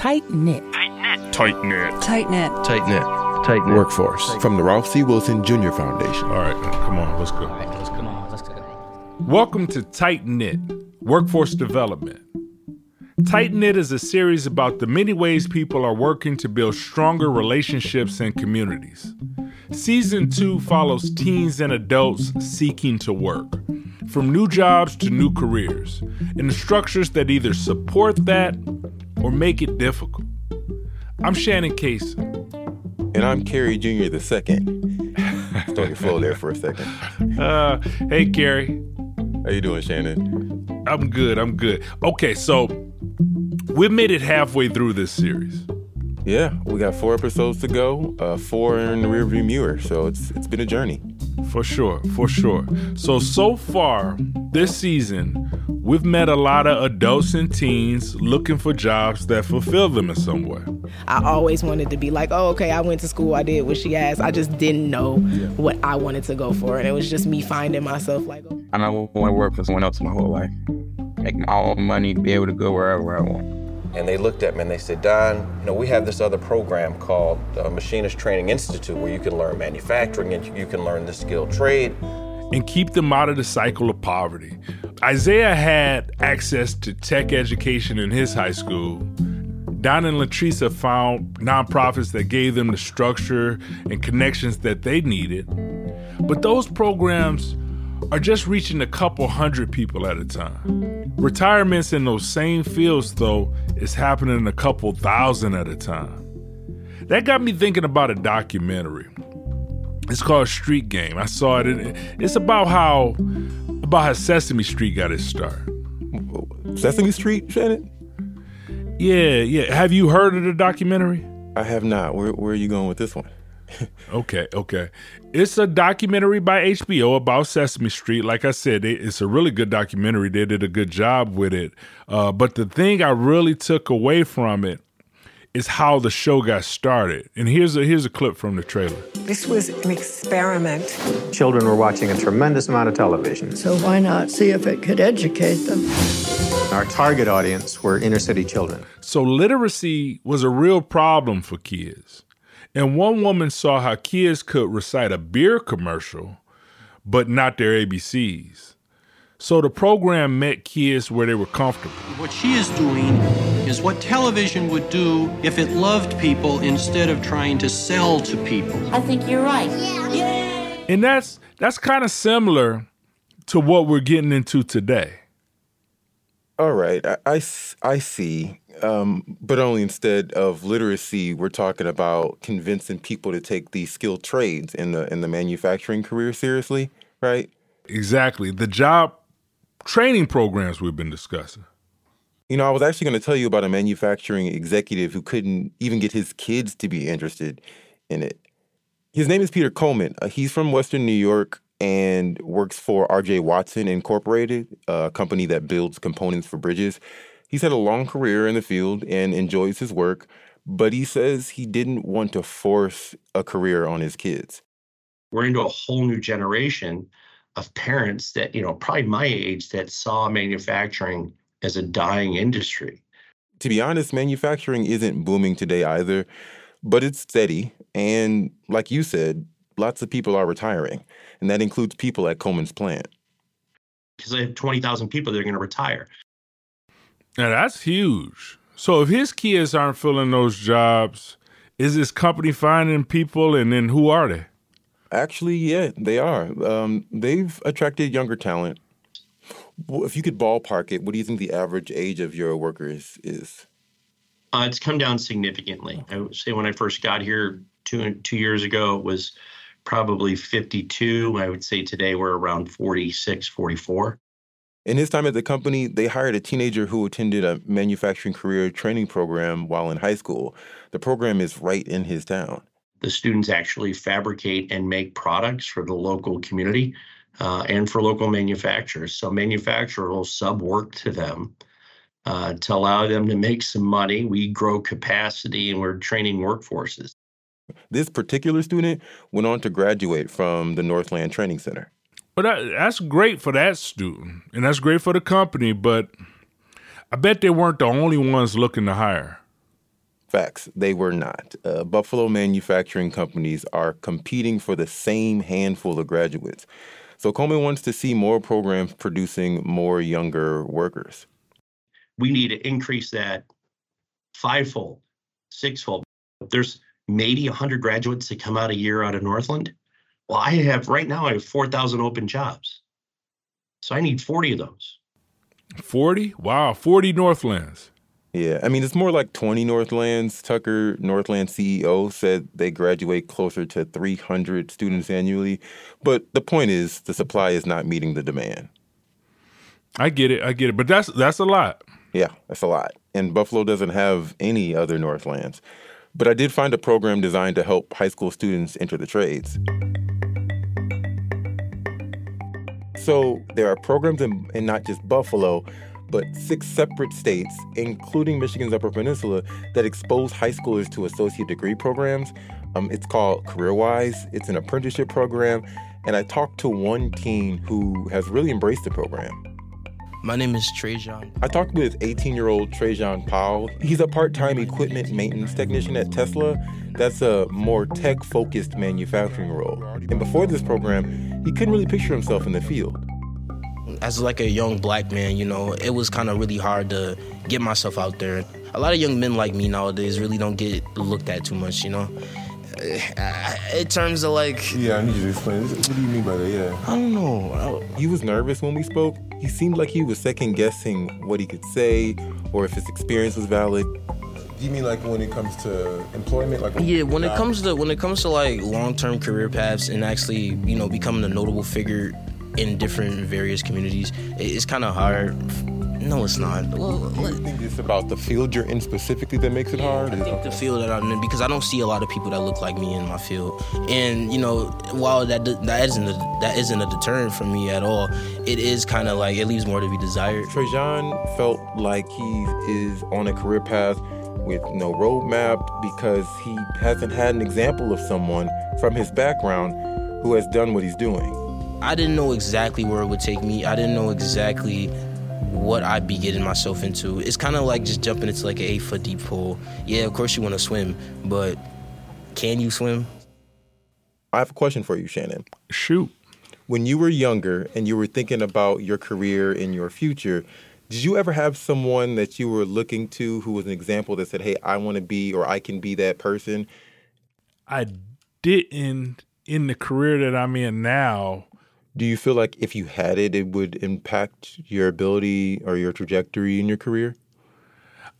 tight knit. Tight knit. Tight knit. Tight knit. Tight knit. Tight knit. Workforce from the Ralph C. Wilson Jr. Foundation. All right, come on, let's go. All right, let's come on, let's go. Welcome to Tight Knit Workforce Development. Tight Knit is a series about the many ways people are working to build stronger relationships and communities. Season 2 follows teens and adults seeking to work, from new jobs to new careers, in the structures that either support that or make it difficult. I'm Shannon Case. And I'm Kerry Jr. the second. Stole your flow there for a second. Uh, hey, Kerry. How you doing, Shannon? I'm good. I'm good. Okay, so we've made it halfway through this series. Yeah, we got four episodes to go. Uh, four in the rearview mirror, so it's it's been a journey. For sure, for sure. So so far this season, we've met a lot of adults and teens looking for jobs that fulfill them in some way. I always wanted to be like, oh, okay, I went to school, I did what she asked. I just didn't know what I wanted to go for, and it was just me finding myself like. Oh. I don't want to work for someone else my whole life. Make my own money, be able to go wherever I want. And they looked at me and they said, Don, you know, we have this other program called uh, Machinist Training Institute where you can learn manufacturing and you can learn the skilled trade. And keep them out of the cycle of poverty. Isaiah had access to tech education in his high school. Don and Latrice found nonprofits that gave them the structure and connections that they needed. But those programs are just reaching a couple hundred people at a time. Retirements in those same fields, though, is happening a couple thousand at a time. That got me thinking about a documentary. It's called Street Gang. I saw it. It's about how about how Sesame Street got its start. Sesame Street, Shannon? Yeah, yeah. Have you heard of the documentary? I have not. Where, where are you going with this one? Okay, okay. It's a documentary by HBO about Sesame Street. Like I said, it's a really good documentary. They did a good job with it. Uh, but the thing I really took away from it is how the show got started. And here's a here's a clip from the trailer. This was an experiment. Children were watching a tremendous amount of television. So why not see if it could educate them? Our target audience were inner city children. So literacy was a real problem for kids. And one woman saw how kids could recite a beer commercial, but not their ABCs. So the program met kids where they were comfortable. What she is doing is what television would do if it loved people instead of trying to sell to people. I think you're right. Yeah. And that's that's kind of similar to what we're getting into today. All right, I, I, I see. Um, but only instead of literacy, we're talking about convincing people to take these skilled trades in the in the manufacturing career seriously, right? Exactly. The job training programs we've been discussing. You know, I was actually going to tell you about a manufacturing executive who couldn't even get his kids to be interested in it. His name is Peter Coleman. Uh, he's from Western New York and works for RJ Watson Incorporated, a company that builds components for bridges. He's had a long career in the field and enjoys his work, but he says he didn't want to force a career on his kids. We're into a whole new generation of parents that, you know, probably my age that saw manufacturing as a dying industry. To be honest, manufacturing isn't booming today either, but it's steady. And like you said, lots of people are retiring, and that includes people at Coleman's plant. Because I have 20,000 people that are going to retire. Now that's huge. So if his kids aren't filling those jobs, is his company finding people, and then who are they? Actually, yeah, they are. Um, they've attracted younger talent. If you could ballpark it, what do you think the average age of your workers is? Uh, it's come down significantly. I would say when I first got here two two years ago, it was probably 52. I would say today we're around 46, 44. In his time at the company, they hired a teenager who attended a manufacturing career training program while in high school. The program is right in his town. The students actually fabricate and make products for the local community uh, and for local manufacturers. So, manufacturers will sub work to them uh, to allow them to make some money. We grow capacity and we're training workforces. This particular student went on to graduate from the Northland Training Center. But that, that's great for that student, and that's great for the company. But I bet they weren't the only ones looking to hire. Facts, they were not. Uh, Buffalo manufacturing companies are competing for the same handful of graduates. So Coleman wants to see more programs producing more younger workers. We need to increase that fivefold, sixfold. There's maybe 100 graduates that come out a year out of Northland. Well, I have right now, I have 4,000 open jobs. So I need 40 of those. 40? Wow, 40 Northlands. Yeah, I mean, it's more like 20 Northlands. Tucker, Northland CEO, said they graduate closer to 300 students annually. But the point is, the supply is not meeting the demand. I get it, I get it, but that's that's a lot. Yeah, that's a lot. And Buffalo doesn't have any other Northlands. But I did find a program designed to help high school students enter the trades. So there are programs in, in not just Buffalo, but six separate states, including Michigan's Upper Peninsula, that expose high schoolers to associate degree programs. Um, it's called CareerWise. It's an apprenticeship program. And I talked to one teen who has really embraced the program. My name is Trajan. I talked with 18 year old Trajan Powell. He's a part time equipment maintenance technician at Tesla. That's a more tech focused manufacturing role. And before this program, he couldn't really picture himself in the field. As like a young black man, you know, it was kind of really hard to get myself out there. A lot of young men like me nowadays really don't get looked at too much, you know. Uh, in terms of like, yeah, I need you to explain. What do you mean by that? Yeah, I don't know. He was nervous when we spoke. He seemed like he was second guessing what he could say or if his experience was valid. Do you mean like when it comes to employment? Like yeah, when it comes to when it comes to like long term career paths and actually you know becoming a notable figure in different various communities, it's kind of hard. No, it's not. Well, Do you think it's about the field you're in specifically that makes it hard? I think the field that I'm in because I don't see a lot of people that look like me in my field, and you know, while that that isn't a, that isn't a deterrent for me at all, it is kind of like it leaves more to be desired. Trajan felt like he is on a career path with no roadmap because he hasn't had an example of someone from his background who has done what he's doing. I didn't know exactly where it would take me. I didn't know exactly what I'd be getting myself into. It's kind of like just jumping into like an eight foot deep pool. Yeah, of course you want to swim, but can you swim? I have a question for you, Shannon. Shoot. When you were younger and you were thinking about your career and your future, did you ever have someone that you were looking to who was an example that said, hey, I want to be or I can be that person? I didn't in the career that I'm in now. Do you feel like if you had it, it would impact your ability or your trajectory in your career?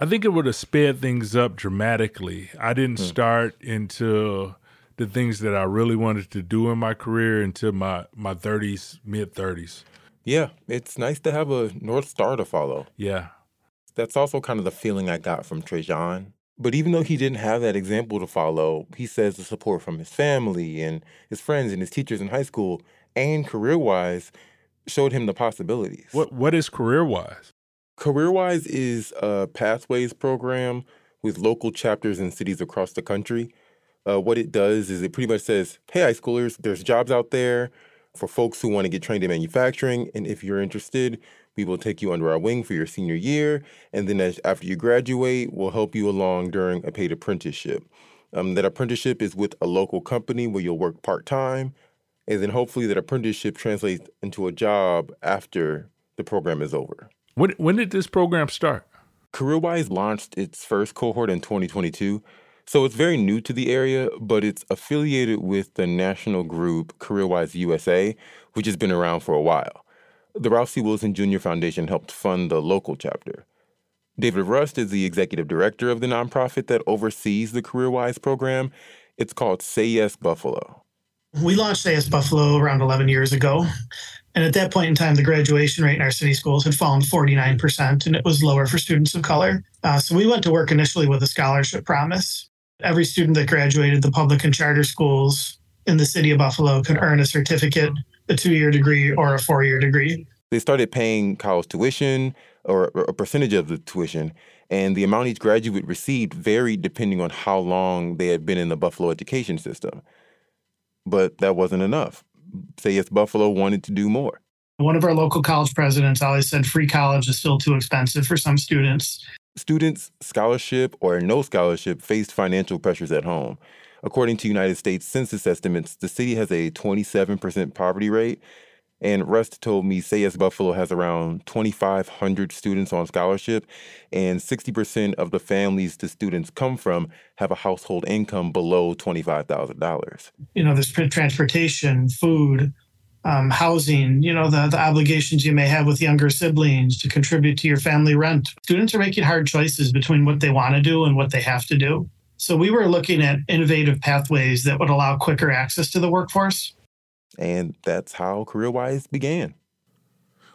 I think it would have sped things up dramatically. I didn't Hmm. start into the things that I really wanted to do in my career until my my 30s, mid 30s. Yeah, it's nice to have a North Star to follow. Yeah. That's also kind of the feeling I got from Trajan. But even though he didn't have that example to follow, he says the support from his family and his friends and his teachers in high school and CareerWise showed him the possibilities. What what is CareerWise? Career wise is a pathways program with local chapters in cities across the country. Uh, what it does is it pretty much says, hey, high schoolers, there's jobs out there for folks who want to get trained in manufacturing. And if you're interested, we will take you under our wing for your senior year. And then as, after you graduate, we'll help you along during a paid apprenticeship. Um, that apprenticeship is with a local company where you'll work part time. And then hopefully that apprenticeship translates into a job after the program is over. When when did this program start? CareerWise launched its first cohort in 2022. So it's very new to the area, but it's affiliated with the national group CareerWise USA, which has been around for a while. The Ralph C. Wilson Jr. Foundation helped fund the local chapter. David Rust is the executive director of the nonprofit that oversees the CareerWise program. It's called Say Yes Buffalo. We launched Yes Buffalo around 11 years ago. And at that point in time, the graduation rate in our city schools had fallen 49%, and it was lower for students of color. Uh, so we went to work initially with a scholarship promise. Every student that graduated the public and charter schools in the city of Buffalo could earn a certificate, a two year degree, or a four year degree. They started paying college tuition or a percentage of the tuition, and the amount each graduate received varied depending on how long they had been in the Buffalo education system. But that wasn't enough. Say Yes Buffalo wanted to do more. One of our local college presidents always said free college is still too expensive for some students. Students, scholarship or no scholarship, faced financial pressures at home. According to United States Census estimates, the city has a 27% poverty rate. And Rust told me Say Buffalo has around 2,500 students on scholarship, and 60% of the families the students come from have a household income below $25,000. You know, there's transportation, food, um, housing, you know, the, the obligations you may have with younger siblings to contribute to your family rent. Students are making hard choices between what they want to do and what they have to do. So we were looking at innovative pathways that would allow quicker access to the workforce. And that's how CareerWise began.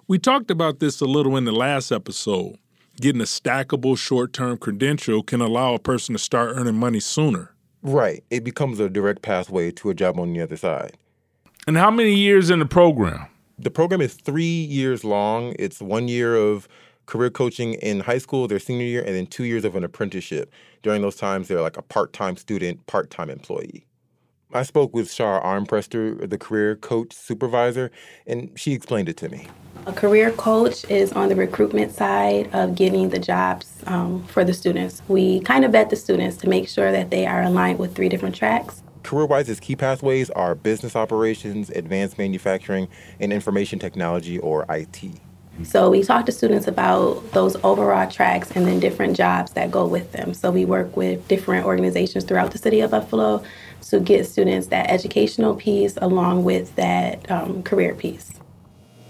We talked about this a little in the last episode. Getting a stackable short term credential can allow a person to start earning money sooner. Right. It becomes a direct pathway to a job on the other side. And how many years in the program? The program is three years long. It's one year of career coaching in high school, their senior year, and then two years of an apprenticeship. During those times, they're like a part time student, part time employee. I spoke with Shar Armprester, the career coach supervisor, and she explained it to me. A career coach is on the recruitment side of getting the jobs um, for the students. We kind of vet the students to make sure that they are aligned with three different tracks. CareerWise's key pathways are business operations, advanced manufacturing, and information technology, or IT. So we talk to students about those overall tracks and then different jobs that go with them. So we work with different organizations throughout the city of Buffalo to get students that educational piece along with that um, career piece.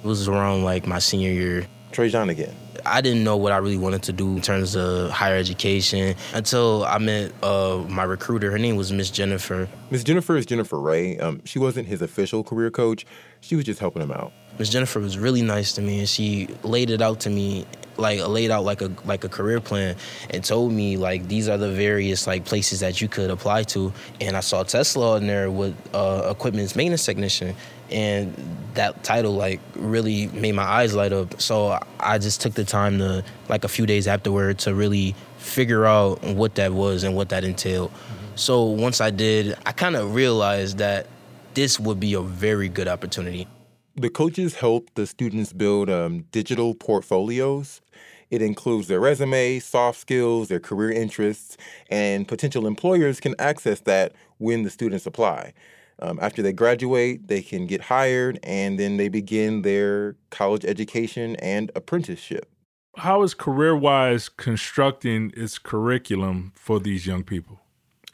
It was around like my senior year. Trajan again. I didn't know what I really wanted to do in terms of higher education until I met uh, my recruiter. Her name was Miss Jennifer. Miss Jennifer is Jennifer Ray. Um, she wasn't his official career coach. She was just helping him out. Miss Jennifer was really nice to me, and she laid it out to me, like laid out like a like a career plan, and told me like these are the various like places that you could apply to. And I saw Tesla in there with uh, equipment maintenance technician, and that title like really made my eyes light up. So I just took the time to like a few days afterward to really figure out what that was and what that entailed. Mm-hmm. So once I did, I kind of realized that this would be a very good opportunity. The coaches help the students build um, digital portfolios. It includes their resume, soft skills, their career interests, and potential employers can access that when the students apply. Um, after they graduate, they can get hired and then they begin their college education and apprenticeship. How is CareerWise constructing its curriculum for these young people?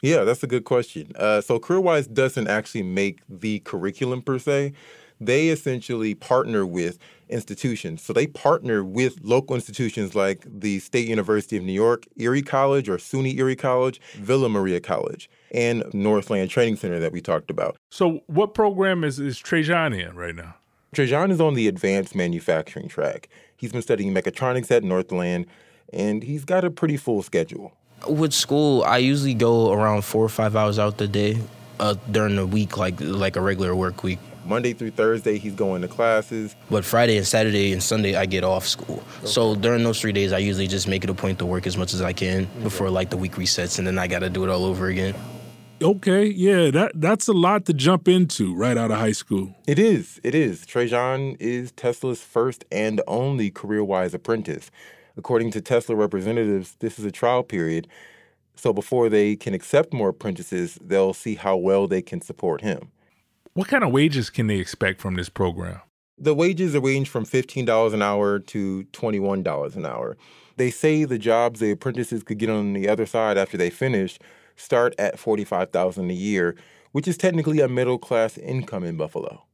Yeah, that's a good question. Uh, so, CareerWise doesn't actually make the curriculum per se they essentially partner with institutions. So they partner with local institutions like the State University of New York, Erie College or SUNY Erie College, Villa Maria College, and Northland Training Center that we talked about. So what program is, is Trajan in right now? Trajan is on the advanced manufacturing track. He's been studying mechatronics at Northland, and he's got a pretty full schedule. With school, I usually go around four or five hours out the day uh, during the week, like like a regular work week. Monday through Thursday, he's going to classes. But Friday and Saturday and Sunday, I get off school. Okay. So during those three days, I usually just make it a point to work as much as I can okay. before like the week resets, and then I got to do it all over again. Okay, yeah, that that's a lot to jump into right out of high school. It is. It is. Trajan is Tesla's first and only CareerWise apprentice. According to Tesla representatives, this is a trial period. So before they can accept more apprentices, they'll see how well they can support him. What kind of wages can they expect from this program? The wages range from $15 an hour to $21 an hour. They say the jobs the apprentices could get on the other side after they finish start at 45,000 a year, which is technically a middle class income in Buffalo.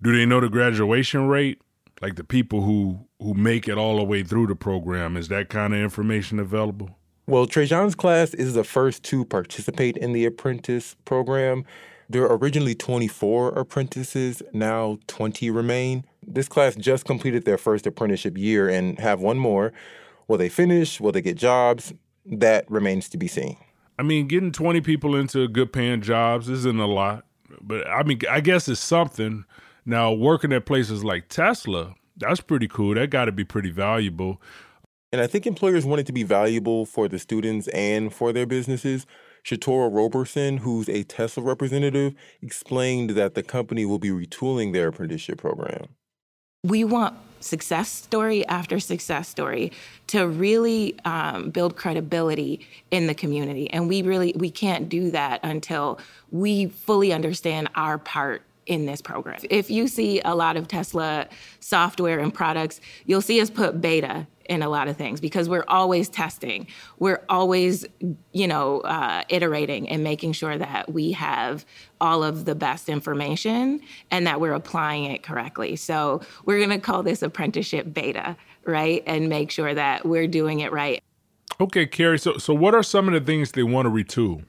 Do they know the graduation rate? Like the people who who make it all the way through the program, is that kind of information available? Well, Trajan's class is the first to participate in the apprentice program. There were originally 24 apprentices, now 20 remain. This class just completed their first apprenticeship year and have one more. Will they finish? Will they get jobs? That remains to be seen. I mean, getting 20 people into good paying jobs isn't a lot, but I mean, I guess it's something. Now, working at places like Tesla, that's pretty cool. That got to be pretty valuable. And I think employers want it to be valuable for the students and for their businesses. Shatora Roberson, who's a Tesla representative, explained that the company will be retooling their apprenticeship program. We want success story after success story to really um, build credibility in the community and we really we can't do that until we fully understand our part in this program. If you see a lot of Tesla software and products, you'll see us put beta in a lot of things because we're always testing. We're always, you know, uh, iterating and making sure that we have all of the best information and that we're applying it correctly. So we're going to call this apprenticeship beta, right? And make sure that we're doing it right. Okay, Carrie. So, so what are some of the things they want to retool?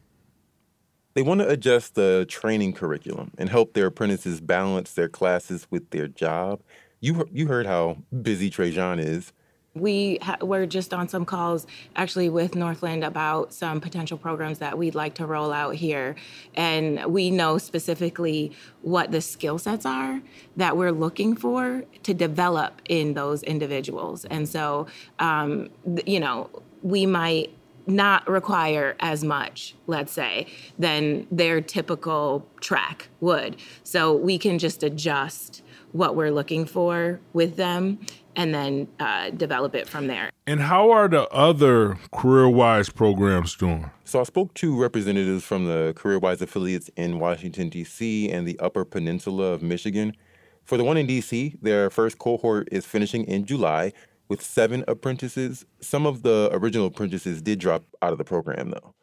They want to adjust the training curriculum and help their apprentices balance their classes with their job. You you heard how busy Trajan is. We ha- were just on some calls actually with Northland about some potential programs that we'd like to roll out here. And we know specifically what the skill sets are that we're looking for to develop in those individuals. And so, um, you know, we might not require as much, let's say, than their typical track would. So we can just adjust what we're looking for with them and then uh, develop it from there. And how are the other CareerWise programs doing? So I spoke to representatives from the CareerWise affiliates in Washington, D.C. and the Upper Peninsula of Michigan. For the one in D.C., their first cohort is finishing in July with seven apprentices. Some of the original apprentices did drop out of the program, though.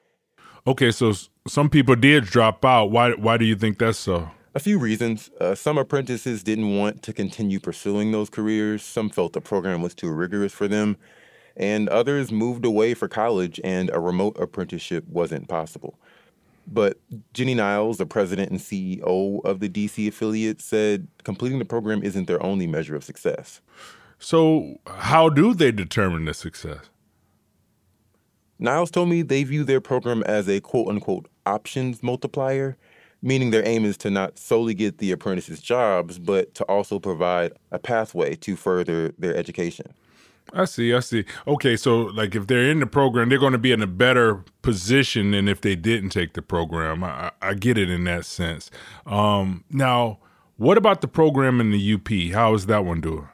Okay, so some people did drop out. Why? Why do you think that's so? A few reasons. Uh, some apprentices didn't want to continue pursuing those careers. Some felt the program was too rigorous for them. And others moved away for college and a remote apprenticeship wasn't possible. But Jenny Niles, the president and CEO of the DC affiliate, said completing the program isn't their only measure of success. So, how do they determine the success? Niles told me they view their program as a quote unquote options multiplier meaning their aim is to not solely get the apprentices jobs, but to also provide a pathway to further their education. I see, I see. Okay, so like if they're in the program, they're going to be in a better position than if they didn't take the program. I, I get it in that sense. Um, now, what about the program in the UP? How is that one doing?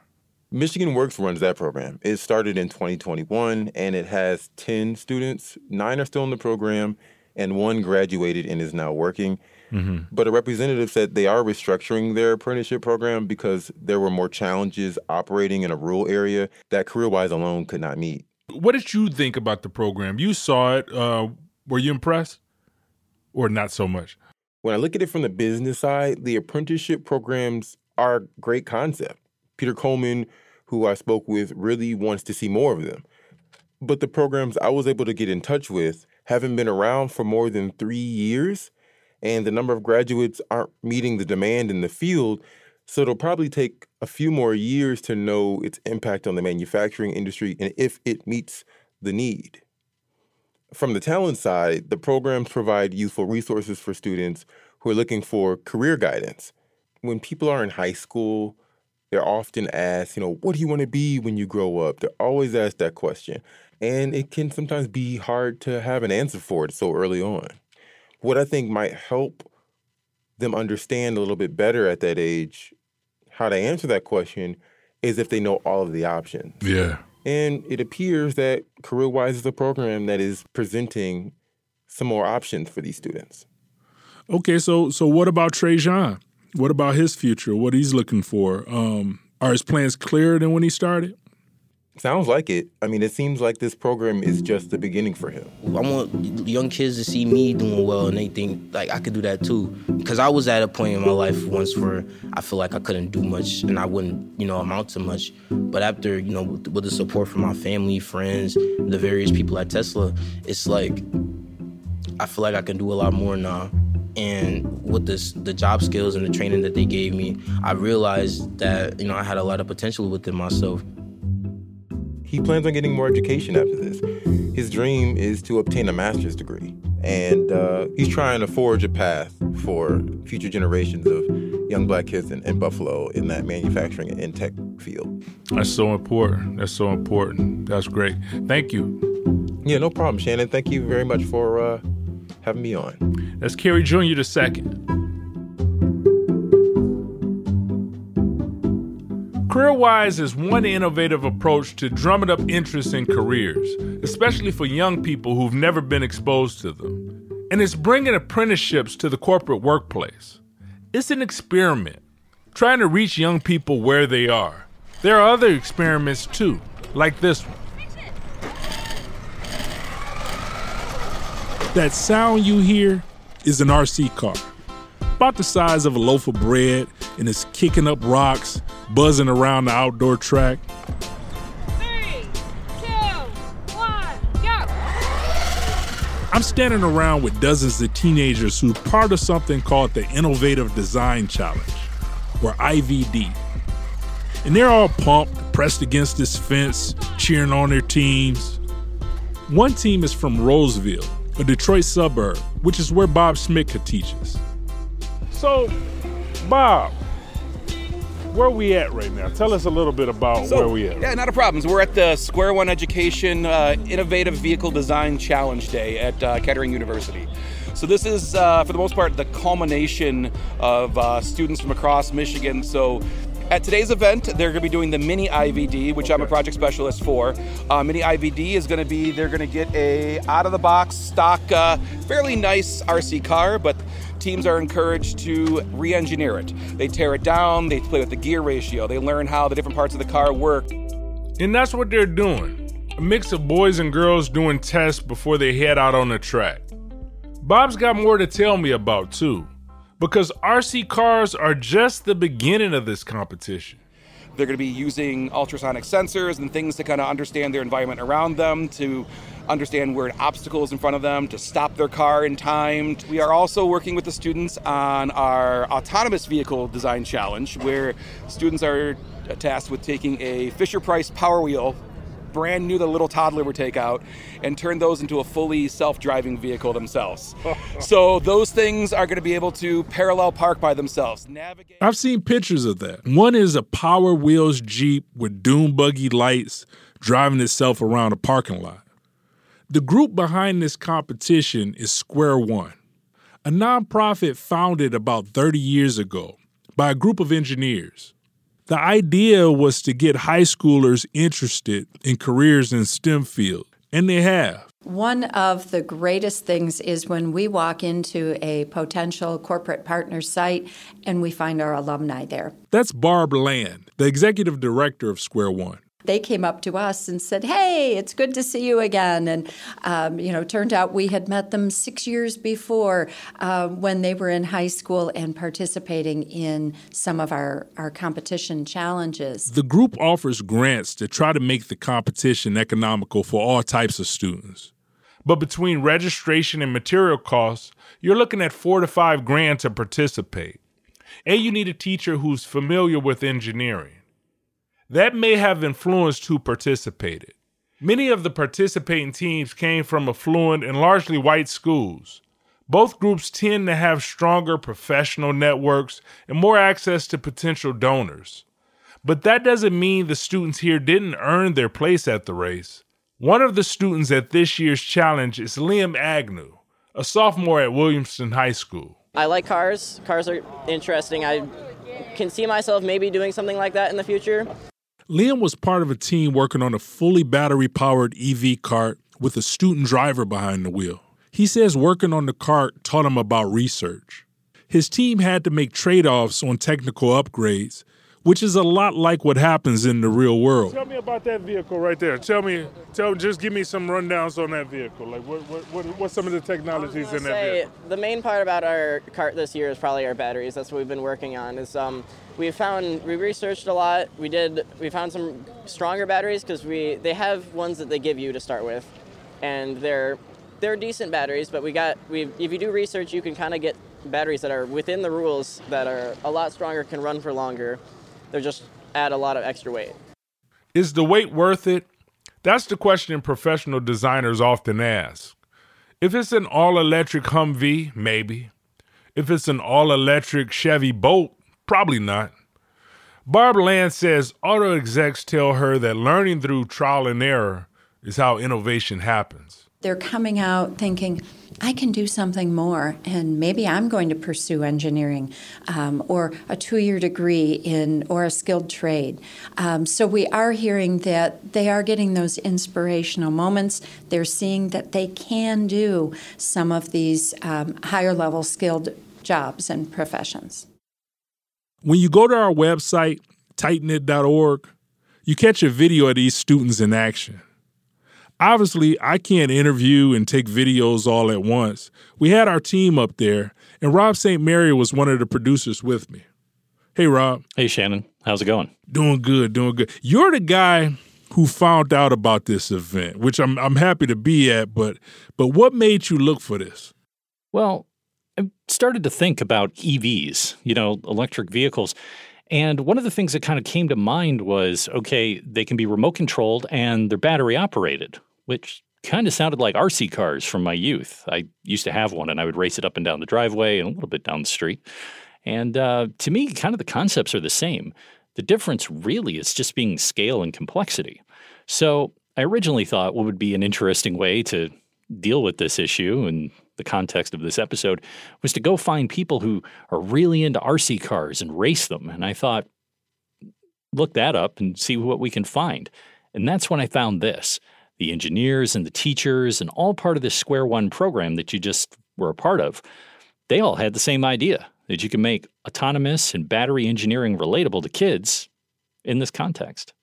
Michigan Works runs that program. It started in 2021 and it has 10 students. Nine are still in the program, and one graduated and is now working. Mm-hmm. But a representative said they are restructuring their apprenticeship program because there were more challenges operating in a rural area that CareerWise alone could not meet. What did you think about the program? You saw it. Uh, were you impressed or not so much? When I look at it from the business side, the apprenticeship programs are a great concept. Peter Coleman, who I spoke with, really wants to see more of them. But the programs I was able to get in touch with haven't been around for more than three years and the number of graduates aren't meeting the demand in the field. So it'll probably take a few more years to know its impact on the manufacturing industry and if it meets the need. From the talent side, the programs provide useful resources for students who are looking for career guidance. When people are in high school, they're often asked, you know, what do you want to be when you grow up? They're always asked that question. And it can sometimes be hard to have an answer for it so early on what I think might help them understand a little bit better at that age how to answer that question is if they know all of the options. Yeah. And it appears that CareerWise is a program that is presenting some more options for these students. Okay, so so what about Trajan? What about his future? What he's looking for? Um, are his plans clearer than when he started? Sounds like it. I mean, it seems like this program is just the beginning for him. I want young kids to see me doing well and they think like I could do that too. Because I was at a point in my life once where I feel like I couldn't do much and I wouldn't, you know, amount to much. But after, you know, with, with the support from my family, friends, the various people at Tesla, it's like I feel like I can do a lot more now. And with this, the job skills and the training that they gave me, I realized that you know I had a lot of potential within myself. He plans on getting more education after this. His dream is to obtain a master's degree, and uh, he's trying to forge a path for future generations of young black kids in, in, Buffalo in that manufacturing and tech field. That's so important. That's so important. That's great. Thank you. Yeah, no problem, Shannon. Thank you very much for uh, having me on. That's Kerry Jr. the second. CareerWise is one innovative approach to drumming up interest in careers, especially for young people who've never been exposed to them. And it's bringing apprenticeships to the corporate workplace. It's an experiment, trying to reach young people where they are. There are other experiments too, like this one. That sound you hear is an RC car, about the size of a loaf of bread, and it's kicking up rocks, buzzing around the outdoor track. Three, two, one, go! I'm standing around with dozens of teenagers who are part of something called the Innovative Design Challenge, or IVD. And they're all pumped, pressed against this fence, cheering on their teams. One team is from Roseville, a Detroit suburb, which is where Bob Smitka teaches. So, Bob, where we at right now? Tell us a little bit about So, where we at. Yeah, not a problem. So we're at the Square One Education uh, Innovative Vehicle Design Challenge Day at uh, Kettering University. So this is, uh, for the most part, the culmination of uh, students from across Michigan. So at today's event, they're going to be doing the mini IVD, which I'm a project specialist for. Uh, mini IVD is going to be they're going to get a out of the box stock, uh, fairly nice RC car, but teams are encouraged to re-engineer it. They tear it down, they play with the gear ratio, they learn how the different parts of the car work. And that's what they're doing a mix of boys and girls doing tests before they head out on the track. Bob's got more to tell me about too, because RC cars are just the beginning of this competition. They're going to be using ultrasonic sensors and things to kind of understand their environment around them, to understand where an obstacle is in front of them, to stop their car in time. We are also working with the students on our autonomous vehicle design challenge, where students are tasked with taking a Fisher Price Power Wheel, brand new, the little toddler would take out, and turn those into a fully self driving vehicle themselves. so those things are going to be able to parallel park by themselves. Navigate. I've seen pictures of that. One is a Power Wheels Jeep with dune buggy lights driving itself around a parking lot. The group behind this competition is Square One, a nonprofit founded about 30 years ago by a group of engineers. The idea was to get high schoolers interested in careers in STEM fields, and they have. One of the greatest things is when we walk into a potential corporate partner site and we find our alumni there. That's Barb Land, the executive director of Square One. They came up to us and said, "Hey, it's good to see you again." And um, you know, turned out we had met them six years before uh, when they were in high school and participating in some of our our competition challenges. The group offers grants to try to make the competition economical for all types of students. But between registration and material costs, you're looking at four to five grand to participate. And you need a teacher who's familiar with engineering. That may have influenced who participated. Many of the participating teams came from affluent and largely white schools. Both groups tend to have stronger professional networks and more access to potential donors. But that doesn't mean the students here didn't earn their place at the race. One of the students at this year's challenge is Liam Agnew, a sophomore at Williamston High School. I like cars. Cars are interesting. I can see myself maybe doing something like that in the future. Liam was part of a team working on a fully battery powered EV cart with a student driver behind the wheel. He says working on the cart taught him about research. His team had to make trade offs on technical upgrades, which is a lot like what happens in the real world. Tell me about that vehicle right there. Tell me, tell, just give me some rundowns on that vehicle. Like, what, what, what what's some of the technologies in that Say, vehicle? the main part about our cart this year is probably our batteries. That's what we've been working on. Is um, we have found we researched a lot. We did we found some stronger batteries because we they have ones that they give you to start with, and they're they're decent batteries. But we got we if you do research, you can kind of get batteries that are within the rules that are a lot stronger, can run for longer. They're just add a lot of extra weight. Is the weight worth it? That's the question professional designers often ask. If it's an all electric Humvee, maybe. If it's an all electric Chevy Bolt, probably not. Barb Land says auto execs tell her that learning through trial and error is how innovation happens. They're coming out thinking, I can do something more, and maybe I'm going to pursue engineering um, or a two year degree in or a skilled trade. Um, so we are hearing that they are getting those inspirational moments. They're seeing that they can do some of these um, higher level skilled jobs and professions. When you go to our website, tightknit.org, you catch a video of these students in action. Obviously, I can't interview and take videos all at once. We had our team up there, and Rob St. Mary was one of the producers with me. Hey, Rob. Hey, Shannon. How's it going? Doing good, doing good. You're the guy who found out about this event, which I'm I'm happy to be at, but but what made you look for this? Well, I started to think about EVs, you know, electric vehicles. And one of the things that kind of came to mind was okay, they can be remote controlled and they're battery operated, which kind of sounded like RC cars from my youth. I used to have one and I would race it up and down the driveway and a little bit down the street. And uh, to me, kind of the concepts are the same. The difference really is just being scale and complexity. So I originally thought what would be an interesting way to deal with this issue and the context of this episode was to go find people who are really into RC cars and race them. And I thought, look that up and see what we can find. And that's when I found this the engineers and the teachers and all part of this Square One program that you just were a part of. They all had the same idea that you can make autonomous and battery engineering relatable to kids in this context.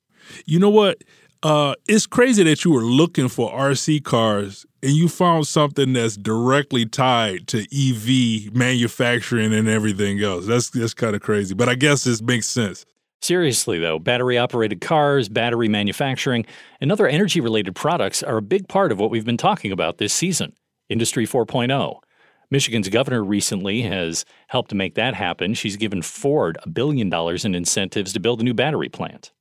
You know what? Uh, it's crazy that you were looking for RC cars and you found something that's directly tied to EV manufacturing and everything else. That's that's kind of crazy, but I guess this makes sense. Seriously, though, battery operated cars, battery manufacturing, and other energy related products are a big part of what we've been talking about this season Industry 4.0. Michigan's governor recently has helped make that happen. She's given Ford a billion dollars in incentives to build a new battery plant.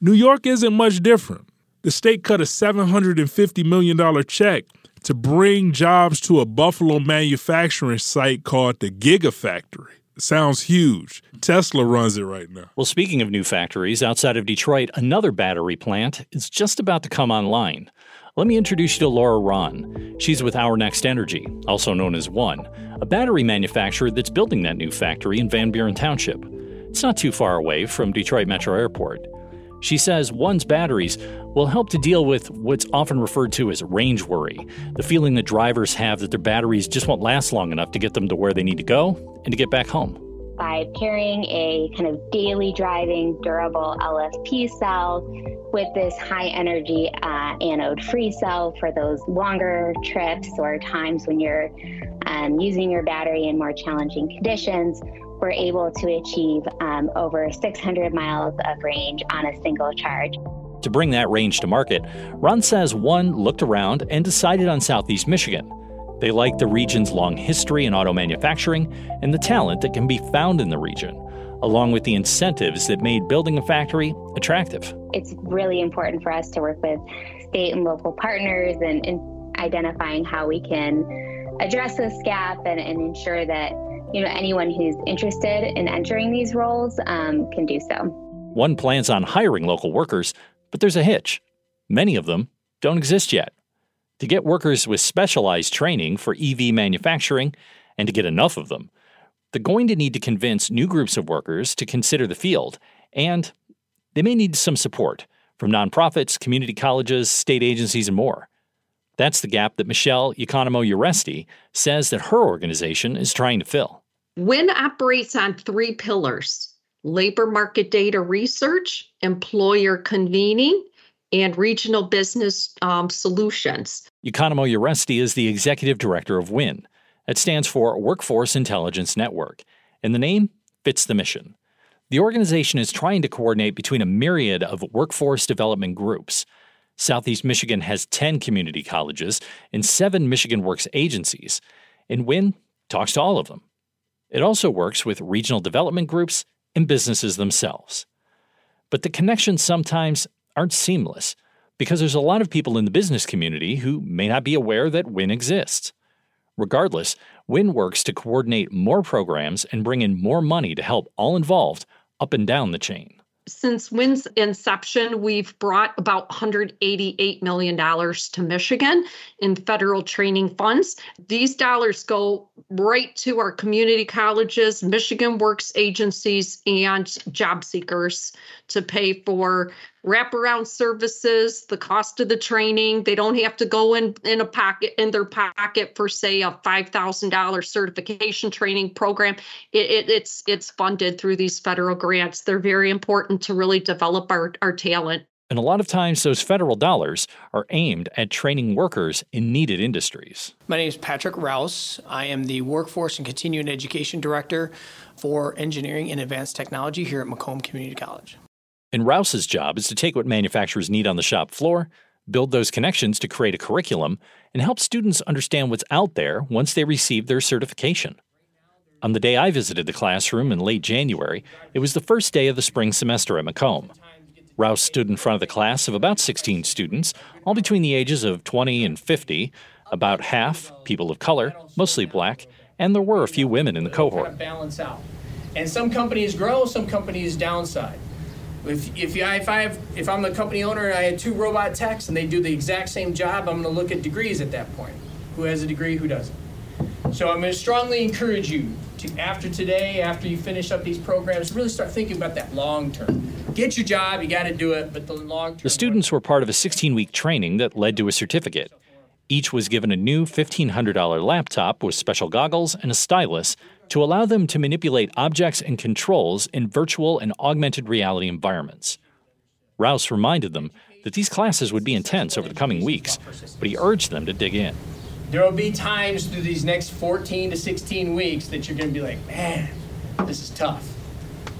New York isn't much different. The state cut a $750 million check to bring jobs to a Buffalo manufacturing site called the Gigafactory. Sounds huge. Tesla runs it right now. Well, speaking of new factories, outside of Detroit, another battery plant is just about to come online. Let me introduce you to Laura Rahn. She's with Our Next Energy, also known as One, a battery manufacturer that's building that new factory in Van Buren Township. It's not too far away from Detroit Metro Airport. She says One's batteries will help to deal with what's often referred to as range worry the feeling that drivers have that their batteries just won't last long enough to get them to where they need to go and to get back home. By pairing a kind of daily driving, durable LFP cell with this high energy uh, anode free cell for those longer trips or times when you're um, using your battery in more challenging conditions, we're able to achieve um, over 600 miles of range on a single charge. To bring that range to market, Rahn says one looked around and decided on Southeast Michigan. They like the region's long history in auto manufacturing and the talent that can be found in the region, along with the incentives that made building a factory attractive. It's really important for us to work with state and local partners and, and identifying how we can address this gap and, and ensure that you know anyone who's interested in entering these roles um, can do so. One plans on hiring local workers, but there's a hitch. Many of them don't exist yet. To get workers with specialized training for EV manufacturing and to get enough of them, they're going to need to convince new groups of workers to consider the field, and they may need some support from nonprofits, community colleges, state agencies, and more. That's the gap that Michelle Economo Uresti says that her organization is trying to fill. WIN operates on three pillars labor market data research, employer convening, and regional business um, solutions. Economo Uresti is the executive director of WIN. It stands for Workforce Intelligence Network, and the name fits the mission. The organization is trying to coordinate between a myriad of workforce development groups. Southeast Michigan has 10 community colleges and seven Michigan Works agencies, and WIN talks to all of them. It also works with regional development groups and businesses themselves. But the connections sometimes aren't seamless because there's a lot of people in the business community who may not be aware that WIN exists. Regardless, WIN works to coordinate more programs and bring in more money to help all involved up and down the chain. since WIN's inception, we've brought about $188 million to Michigan in federal training funds. These dollars go right to our community colleges, Michigan Works agencies, and job seekers to pay for wraparound services, the cost of the training. They don't have to go in in a pocket in their pocket for say a five thousand dollars certification training program. It, it, it's it's funded through these federal grants. They're very important to really develop our, our talent. And a lot of times, those federal dollars are aimed at training workers in needed industries. My name is Patrick Rouse. I am the Workforce and Continuing Education Director for Engineering and Advanced Technology here at Macomb Community College. And Rouse's job is to take what manufacturers need on the shop floor, build those connections to create a curriculum, and help students understand what's out there once they receive their certification. On the day I visited the classroom in late January, it was the first day of the spring semester at Macomb. Rouse stood in front of the class of about 16 students, all between the ages of 20 and 50, about half people of color, mostly black, and there were a few women in the cohort. Balance out. And some companies grow, some companies downside. If, if, you, if, I have, if I'm the company owner and I had two robot techs and they do the exact same job, I'm going to look at degrees at that point. Who has a degree, who doesn't? So I'm going to strongly encourage you to, after today, after you finish up these programs, really start thinking about that long term. Get your job, you got to do it, but the long term. The students were part of a 16 week training that led to a certificate. Each was given a new $1,500 laptop with special goggles and a stylus to allow them to manipulate objects and controls in virtual and augmented reality environments. Rouse reminded them that these classes would be intense over the coming weeks, but he urged them to dig in. There will be times through these next 14 to 16 weeks that you're going to be like, man, this is tough.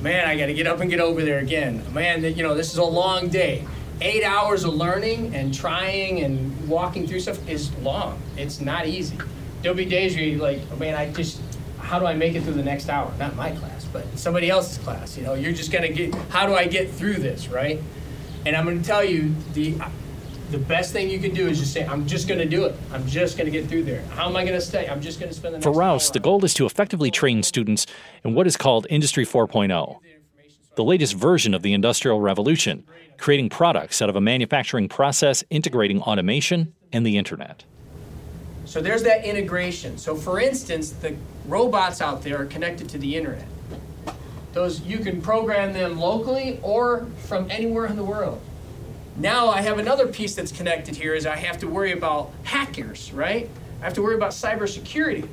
Man, I got to get up and get over there again. Man, you know, this is a long day. Eight hours of learning and trying and walking through stuff is long. It's not easy. There'll be days where you're like, oh, man, I just, how do I make it through the next hour? Not my class, but somebody else's class. You know, you're just gonna get. How do I get through this, right? And I'm gonna tell you the the best thing you can do is just say, I'm just gonna do it. I'm just gonna get through there. How am I gonna stay? I'm just gonna spend the For Rouse, the goal is to effectively train students in what is called Industry 4.0, the latest version of the Industrial Revolution, creating products out of a manufacturing process integrating automation and the internet. So there's that integration. So for instance, the robots out there are connected to the internet. Those you can program them locally or from anywhere in the world. Now I have another piece that's connected here is I have to worry about hackers, right? I have to worry about cybersecurity.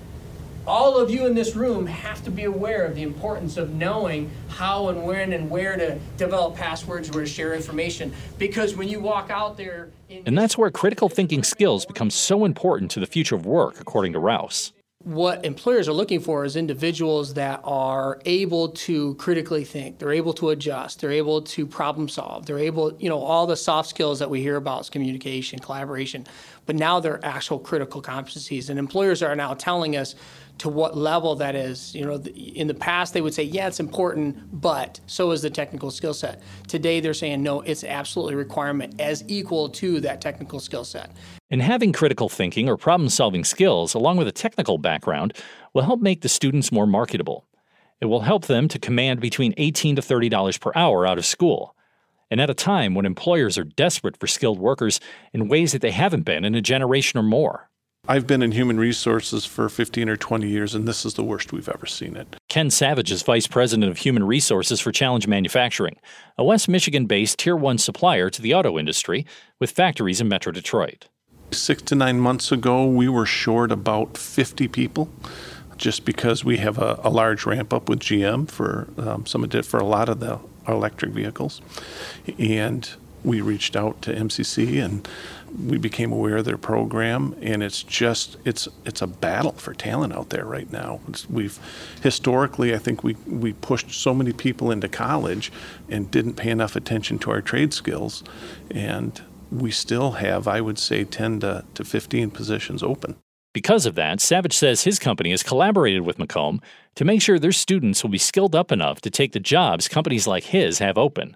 All of you in this room have to be aware of the importance of knowing how and when and where to develop passwords, where to share information. Because when you walk out there And that's where critical thinking skills become so important to the future of work, according to Rouse. What employers are looking for is individuals that are able to critically think they're able to adjust they're able to problem solve they're able you know all the soft skills that we hear about is communication collaboration but now they're actual critical competencies. And employers are now telling us to what level that is you know in the past they would say yeah it's important but so is the technical skill set today they're saying no it's absolutely a requirement as equal to that technical skill set And having critical thinking or problem solving skills, along with a technical background, will help make the students more marketable. It will help them to command between 18 to $30 per hour out of school. And at a time when employers are desperate for skilled workers in ways that they haven't been in a generation or more. I've been in human resources for 15 or 20 years, and this is the worst we've ever seen it. Ken Savage is Vice President of Human Resources for Challenge Manufacturing, a West Michigan based Tier 1 supplier to the auto industry with factories in Metro Detroit. Six to nine months ago, we were short about 50 people just because we have a, a large ramp up with GM for um, some of the, for a lot of the electric vehicles. And we reached out to MCC and we became aware of their program and it's just it's it's a battle for talent out there right now it's, we've historically i think we we pushed so many people into college and didn't pay enough attention to our trade skills and we still have i would say 10 to, to 15 positions open Because of that, Savage says his company has collaborated with Macomb to make sure their students will be skilled up enough to take the jobs companies like his have open.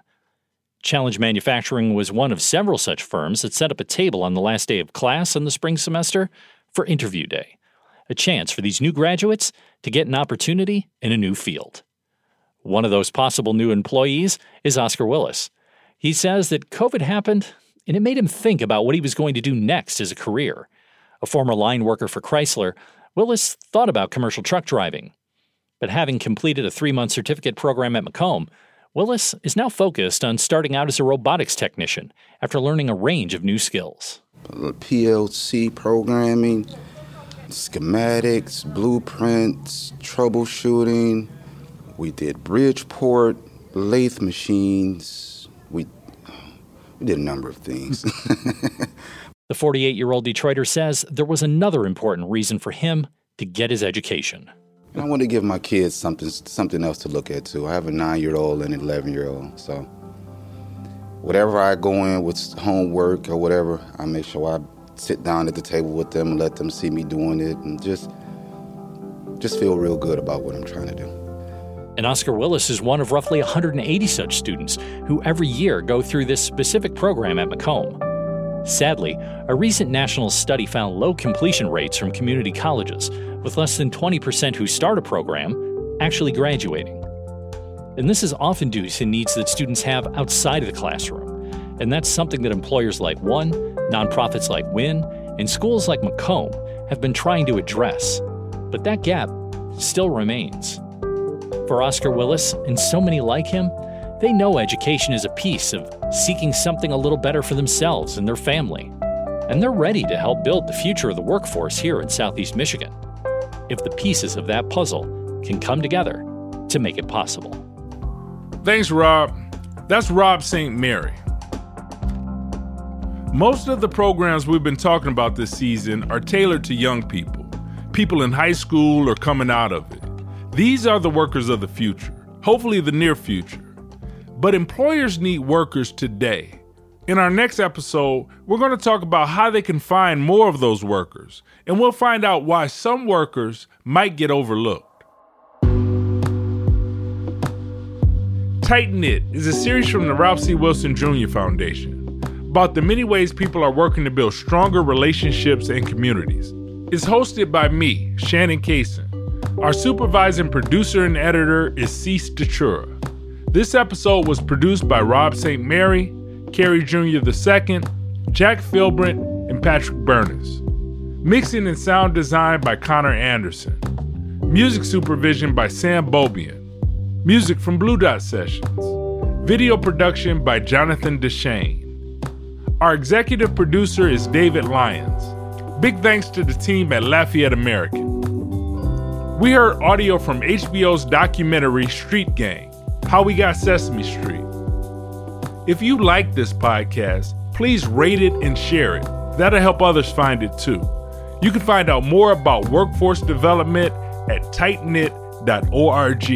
Challenge Manufacturing was one of several such firms that set up a table on the last day of class in the spring semester for interview day, a chance for these new graduates to get an opportunity in a new field. One of those possible new employees is Oscar Willis. He says that COVID happened and it made him think about what he was going to do next as a career. A former line worker for Chrysler, Willis thought about commercial truck driving. But having completed a three month certificate program at Macomb, Willis is now focused on starting out as a robotics technician after learning a range of new skills. PLC programming, schematics, blueprints, troubleshooting. We did Bridgeport, lathe machines. We, we did a number of things. the 48 year old Detroiter says there was another important reason for him to get his education. And I want to give my kids something something else to look at too. I have a nine year old and an eleven year old, so whatever I go in with homework or whatever, I make sure I sit down at the table with them and let them see me doing it, and just just feel real good about what I'm trying to do. And Oscar Willis is one of roughly 180 such students who every year go through this specific program at Macomb. Sadly, a recent national study found low completion rates from community colleges, with less than 20% who start a program actually graduating. And this is often due to needs that students have outside of the classroom. And that's something that employers like Rahn, nonprofits like WIN, and schools like Macomb have been trying to address. But that gap still remains. For Oscar Willis and so many like him, they know education is a piece of seeking something a little better for themselves and their family. And they're ready to help build the future of the workforce here in Southeast Michigan if the pieces of that puzzle can come together to make it possible. Thanks, Rob. That's Rob St. Mary. Most of the programs we've been talking about this season are tailored to young people, people in high school or coming out of it. These are the workers of the future, hopefully the near future. But employers need workers today. In our next episode, we're going to talk about how they can find more of those workers, and we'll find out why some workers might get overlooked. Tight Knit is a series from the Ralph C. Wilson Jr. Foundation about the many ways people are working to build stronger relationships and communities. It's hosted by me, Shannon Cason. Our supervising producer and editor is Cease Datura. This episode was produced by Rob St. Mary, Kerry Jr. II, Jack Philbrant, and Patrick Burness. Mixing and sound design by Connor Anderson. Music supervision by Sam Bobian. Music from Blue Dot Sessions. Video production by Jonathan Deshane. Our executive producer is David Lyons. Big thanks to the team at Lafayette American. We heard audio from HBO's documentary Street Gang how We Got Sesame Street. If you like this podcast, please rate it and share it. That'll help others find it too. You can find out more about workforce development at tightknit.org.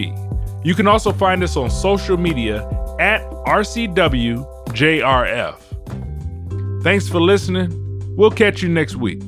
You can also find us on social media at RCWJRF. Thanks for listening. We'll catch you next week.